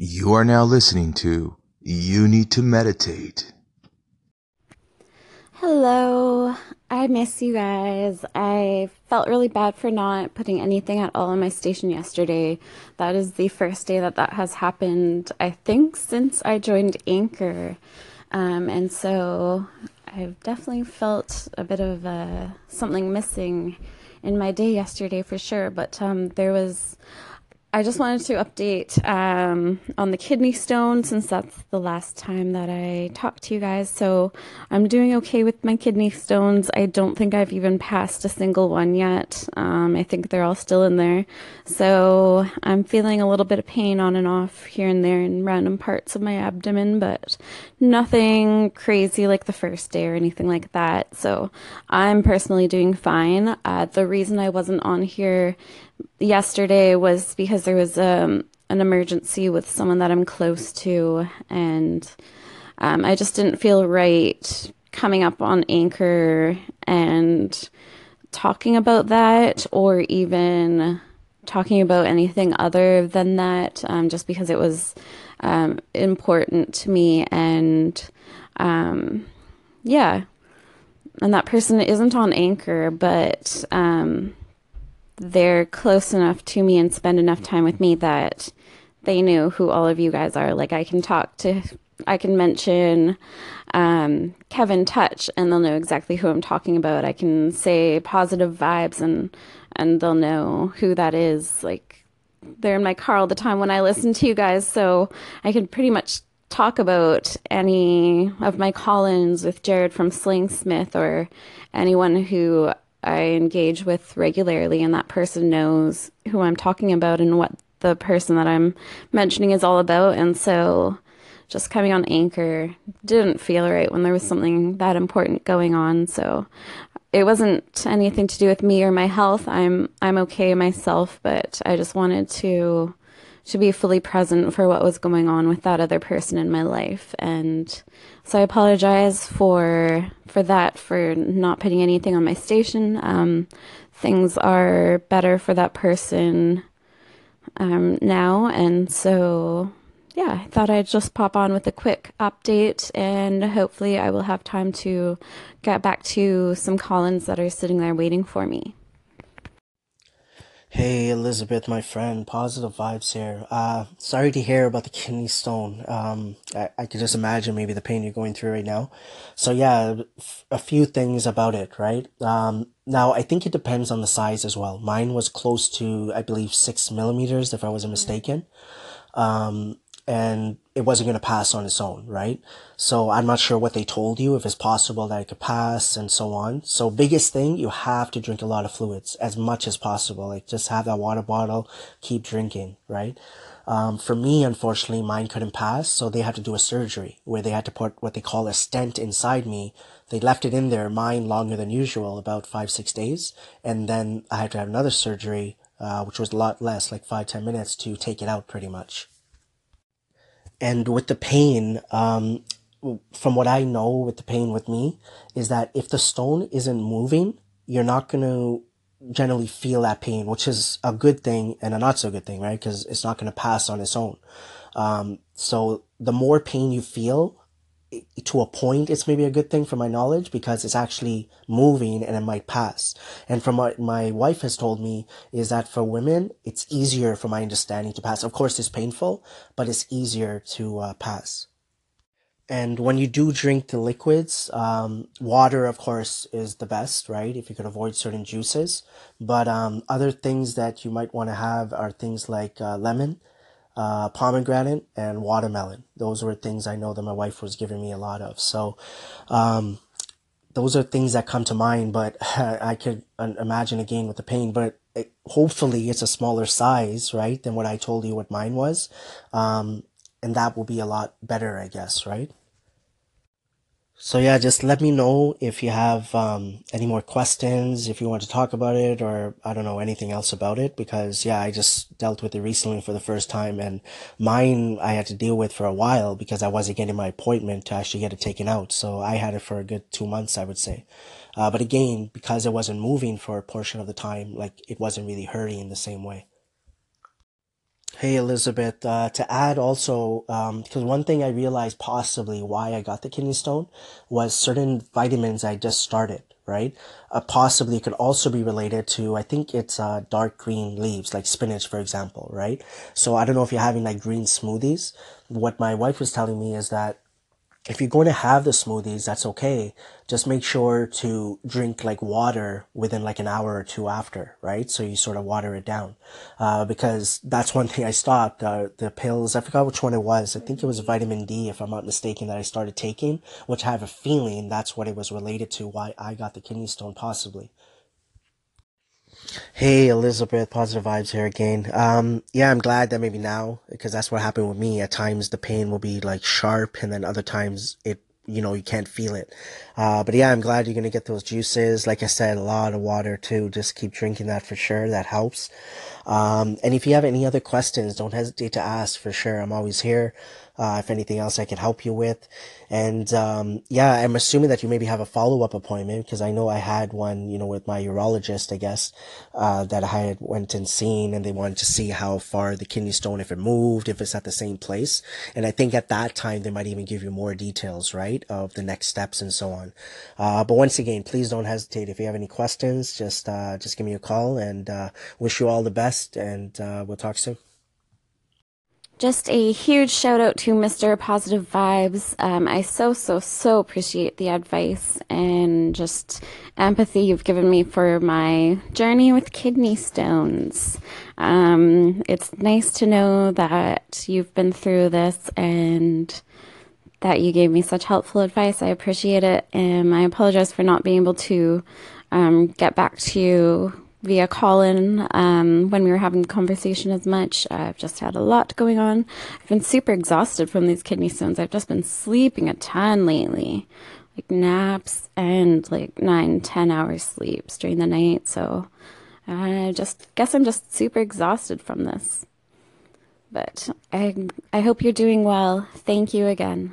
You are now listening to You Need to Meditate. Hello. I miss you guys. I felt really bad for not putting anything at all on my station yesterday. That is the first day that that has happened, I think, since I joined Anchor. Um, and so I've definitely felt a bit of uh, something missing in my day yesterday for sure. But um, there was I just wanted to update um, on the kidney stone since that's the last time that I talked to you guys. So I'm doing okay with my kidney stones. I don't think I've even passed a single one yet. Um, I think they're all still in there. So I'm feeling a little bit of pain on and off here and there in random parts of my abdomen, but nothing crazy like the first day or anything like that. So I'm personally doing fine. Uh, the reason I wasn't on here yesterday was because there was um, an emergency with someone that I'm close to, and um, I just didn't feel right coming up on Anchor and talking about that, or even talking about anything other than that, um, just because it was um, important to me. And um, yeah, and that person isn't on Anchor, but um, they're close enough to me and spend enough time with me that they knew who all of you guys are. Like I can talk to, I can mention um, Kevin Touch, and they'll know exactly who I'm talking about. I can say positive vibes, and and they'll know who that is. Like they're in my car all the time when I listen to you guys, so I can pretty much talk about any of my call-ins with Jared from Slingsmith or anyone who I engage with regularly, and that person knows who I'm talking about and what the person that I'm mentioning is all about. And so just coming on Anchor didn't feel right when there was something that important going on. So it wasn't anything to do with me or my health. I'm I'm okay myself, but I just wanted to to be fully present for what was going on with that other person in my life and so I apologize for for that for not putting anything on my station. Um, things are better for that person um, now, and so yeah, I thought I'd just pop on with a quick update, and hopefully I will have time to get back to some call-ins that are sitting there waiting for me. Hey Elizabeth, my friend, positive vibes here. Uh, sorry to hear about the kidney stone. Um, I, I could just imagine maybe the pain you're going through right now. So yeah, a few things about it, right? Um, now I think it depends on the size as well. Mine was close to, I believe, six millimeters, if I wasn't mistaken. Um, and it wasn't going to pass on its own, right? So I'm not sure what they told you, if it's possible that it could pass and so on. So biggest thing, you have to drink a lot of fluids as much as possible. Like just have that water bottle, keep drinking, right? Um, for me, unfortunately, mine couldn't pass, so they had to do a surgery where they had to put what they call a stent inside me. They left it in there, mine longer than usual, about five, six days. And then I had to have another surgery, uh, which was a lot less, like five, ten minutes to take it out pretty much. And with the pain, um, from what I know with the pain with me, is that if the stone isn't moving, you're not going to generally feel that pain, which is a good thing and a not so good thing, right? Because it's not going to pass on its own. Um, so the more pain you feel, to a point, it's maybe a good thing for my knowledge because it's actually moving and it might pass. And from what my wife has told me is that for women, it's easier for my understanding to pass. Of course, it's painful, but it's easier to uh, pass. And when you do drink the liquids, um, water, of course, is the best, right? If you could avoid certain juices. But um, other things that you might want to have are things like uh, lemon uh, pomegranate and watermelon. Those were things I know that my wife was giving me a lot of. So, um, those are things that come to mind, but I could imagine again with the pain, but it, hopefully it's a smaller size, right, than what I told you what mine was. Um, and that will be a lot better, I guess, right? So yeah, just let me know if you have um, any more questions, if you want to talk about it, or I don't know anything else about it. Because yeah, I just dealt with it recently for the first time, and mine I had to deal with for a while because I wasn't getting my appointment to actually get it taken out. So I had it for a good two months, I would say. Uh, but again, because it wasn't moving for a portion of the time, like it wasn't really hurting in the same way. Hey, Elizabeth. Uh, to add also, because um, one thing I realized possibly why I got the kidney stone was certain vitamins I just started, right? Uh, possibly could also be related to, I think it's uh, dark green leaves, like spinach, for example, right? So I don't know if you're having like green smoothies. What my wife was telling me is that if you're going to have the smoothies, that's okay. Just make sure to drink like water within like an hour or two after, right? So you sort of water it down. Uh, because that's one thing I stopped. Uh, the pills, I forgot which one it was. I think it was vitamin D, if I'm not mistaken, that I started taking, which I have a feeling that's what it was related to, why I got the kidney stone possibly. Hey Elizabeth, positive vibes here again. Um, yeah, I'm glad that maybe now, because that's what happened with me. At times the pain will be like sharp, and then other times it, you know, you can't feel it. Uh, but yeah, I'm glad you're gonna get those juices. Like I said, a lot of water too. Just keep drinking that for sure. That helps. Um, and if you have any other questions, don't hesitate to ask for sure. I'm always here. Uh, if anything else I can help you with. And, um, yeah, I'm assuming that you maybe have a follow-up appointment because I know I had one, you know, with my urologist, I guess, uh, that I had went and seen and they wanted to see how far the kidney stone, if it moved, if it's at the same place. And I think at that time they might even give you more details, right, of the next steps and so on. Uh, but once again, please don't hesitate. If you have any questions, just, uh, just give me a call and, uh, wish you all the best and, uh, we'll talk soon. Just a huge shout out to Mr. Positive Vibes. Um, I so, so, so appreciate the advice and just empathy you've given me for my journey with kidney stones. Um, it's nice to know that you've been through this and that you gave me such helpful advice. I appreciate it. And I apologize for not being able to um, get back to you via call in um, when we were having the conversation as much. I've just had a lot going on. I've been super exhausted from these kidney stones. I've just been sleeping a ton lately, like naps and like nine, ten hours sleeps during the night. So I just guess I'm just super exhausted from this. But I, I hope you're doing well. Thank you again.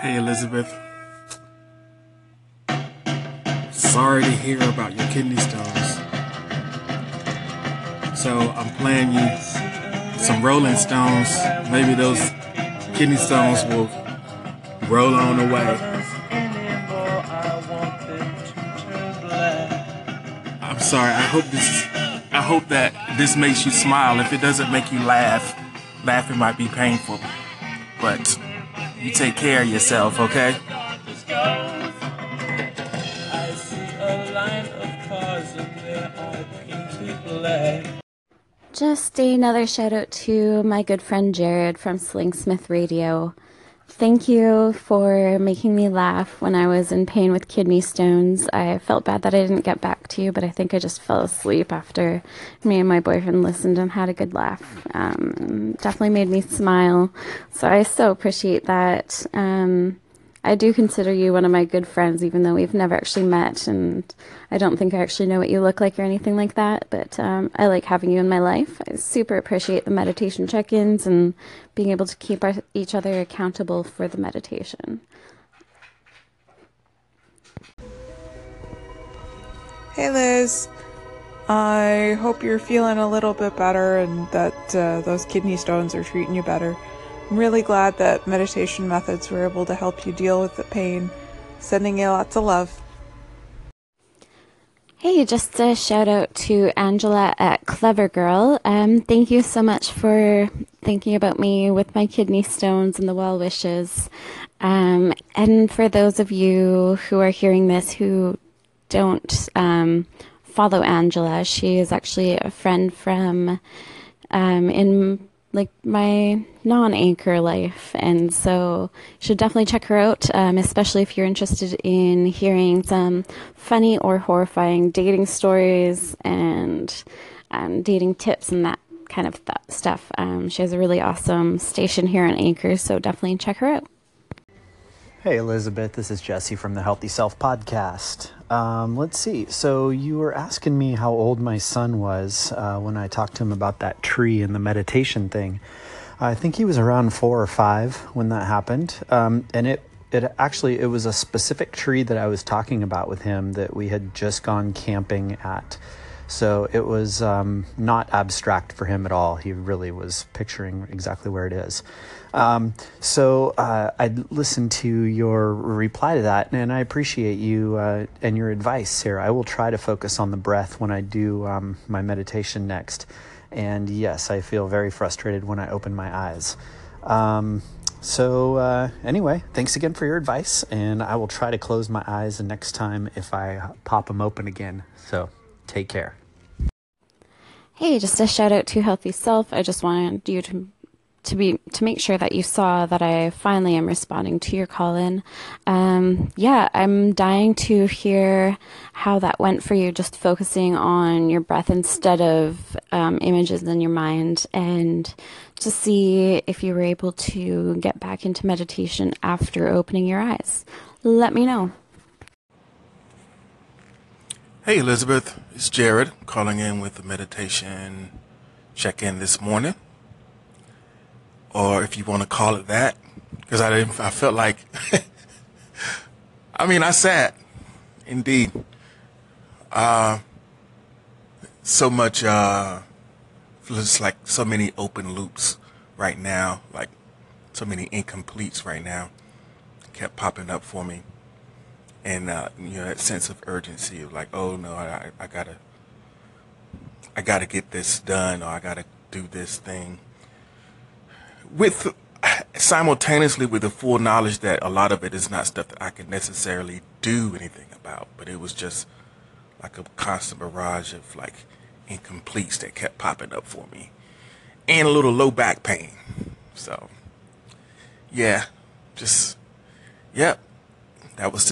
Hey, Elizabeth. Sorry to hear about your kidney stones. So I'm playing you some Rolling Stones. Maybe those kidney stones will roll on away. I'm sorry. I hope this. I hope that this makes you smile. If it doesn't make you laugh, laughing might be painful. But you take care of yourself, okay? Just another shout out to my good friend Jared from Slingsmith Radio. Thank you for making me laugh when I was in pain with kidney stones. I felt bad that I didn't get back to you, but I think I just fell asleep after me and my boyfriend listened and had a good laugh. Um, definitely made me smile. So I so appreciate that. Um, I do consider you one of my good friends, even though we've never actually met, and I don't think I actually know what you look like or anything like that. But um, I like having you in my life. I super appreciate the meditation check ins and being able to keep our, each other accountable for the meditation. Hey, Liz. I hope you're feeling a little bit better and that uh, those kidney stones are treating you better. I'm really glad that meditation methods were able to help you deal with the pain. Sending you lots of love. Hey, just a shout out to Angela at Clever Girl. Um, thank you so much for thinking about me with my kidney stones and the well wishes. Um, and for those of you who are hearing this who don't um, follow Angela, she is actually a friend from um, in like my non-anchor life. And so you should definitely check her out um, especially if you're interested in hearing some funny or horrifying dating stories and um, dating tips and that kind of th- stuff. Um, she has a really awesome station here on anchor so definitely check her out. Hey, Elizabeth, this is Jesse from the Healthy Self podcast. Um, let's see. So, you were asking me how old my son was uh, when I talked to him about that tree and the meditation thing. I think he was around four or five when that happened. Um, and it it actually it was a specific tree that I was talking about with him that we had just gone camping at. So it was um, not abstract for him at all. He really was picturing exactly where it is. Um, so uh, I listened to your reply to that, and I appreciate you uh, and your advice, Sarah. I will try to focus on the breath when I do um, my meditation next. And yes, I feel very frustrated when I open my eyes. Um, so, uh, anyway, thanks again for your advice, and I will try to close my eyes the next time if I pop them open again. So, take care. Hey, just a shout out to Healthy Self. I just wanted you to to be to make sure that you saw that I finally am responding to your call in. Um, yeah, I'm dying to hear how that went for you. Just focusing on your breath instead of um, images in your mind, and to see if you were able to get back into meditation after opening your eyes. Let me know. Hey, Elizabeth, it's Jared calling in with the meditation check in this morning. Or if you want to call it that, because I didn't, I felt like, I mean, I sat, indeed. Uh, so much, uh, like so many open loops right now, like so many incompletes right now kept popping up for me and uh, you know that sense of urgency of like, oh no, I, I gotta, I gotta get this done, or I gotta do this thing. With simultaneously with the full knowledge that a lot of it is not stuff that I can necessarily do anything about, but it was just like a constant barrage of like incompletes that kept popping up for me, and a little low back pain. So, yeah, just, yep, that was.